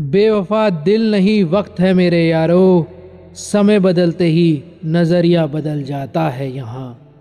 बेवफा दिल नहीं वक्त है मेरे यारो। समय बदलते ही नज़रिया बदल जाता है यहाँ।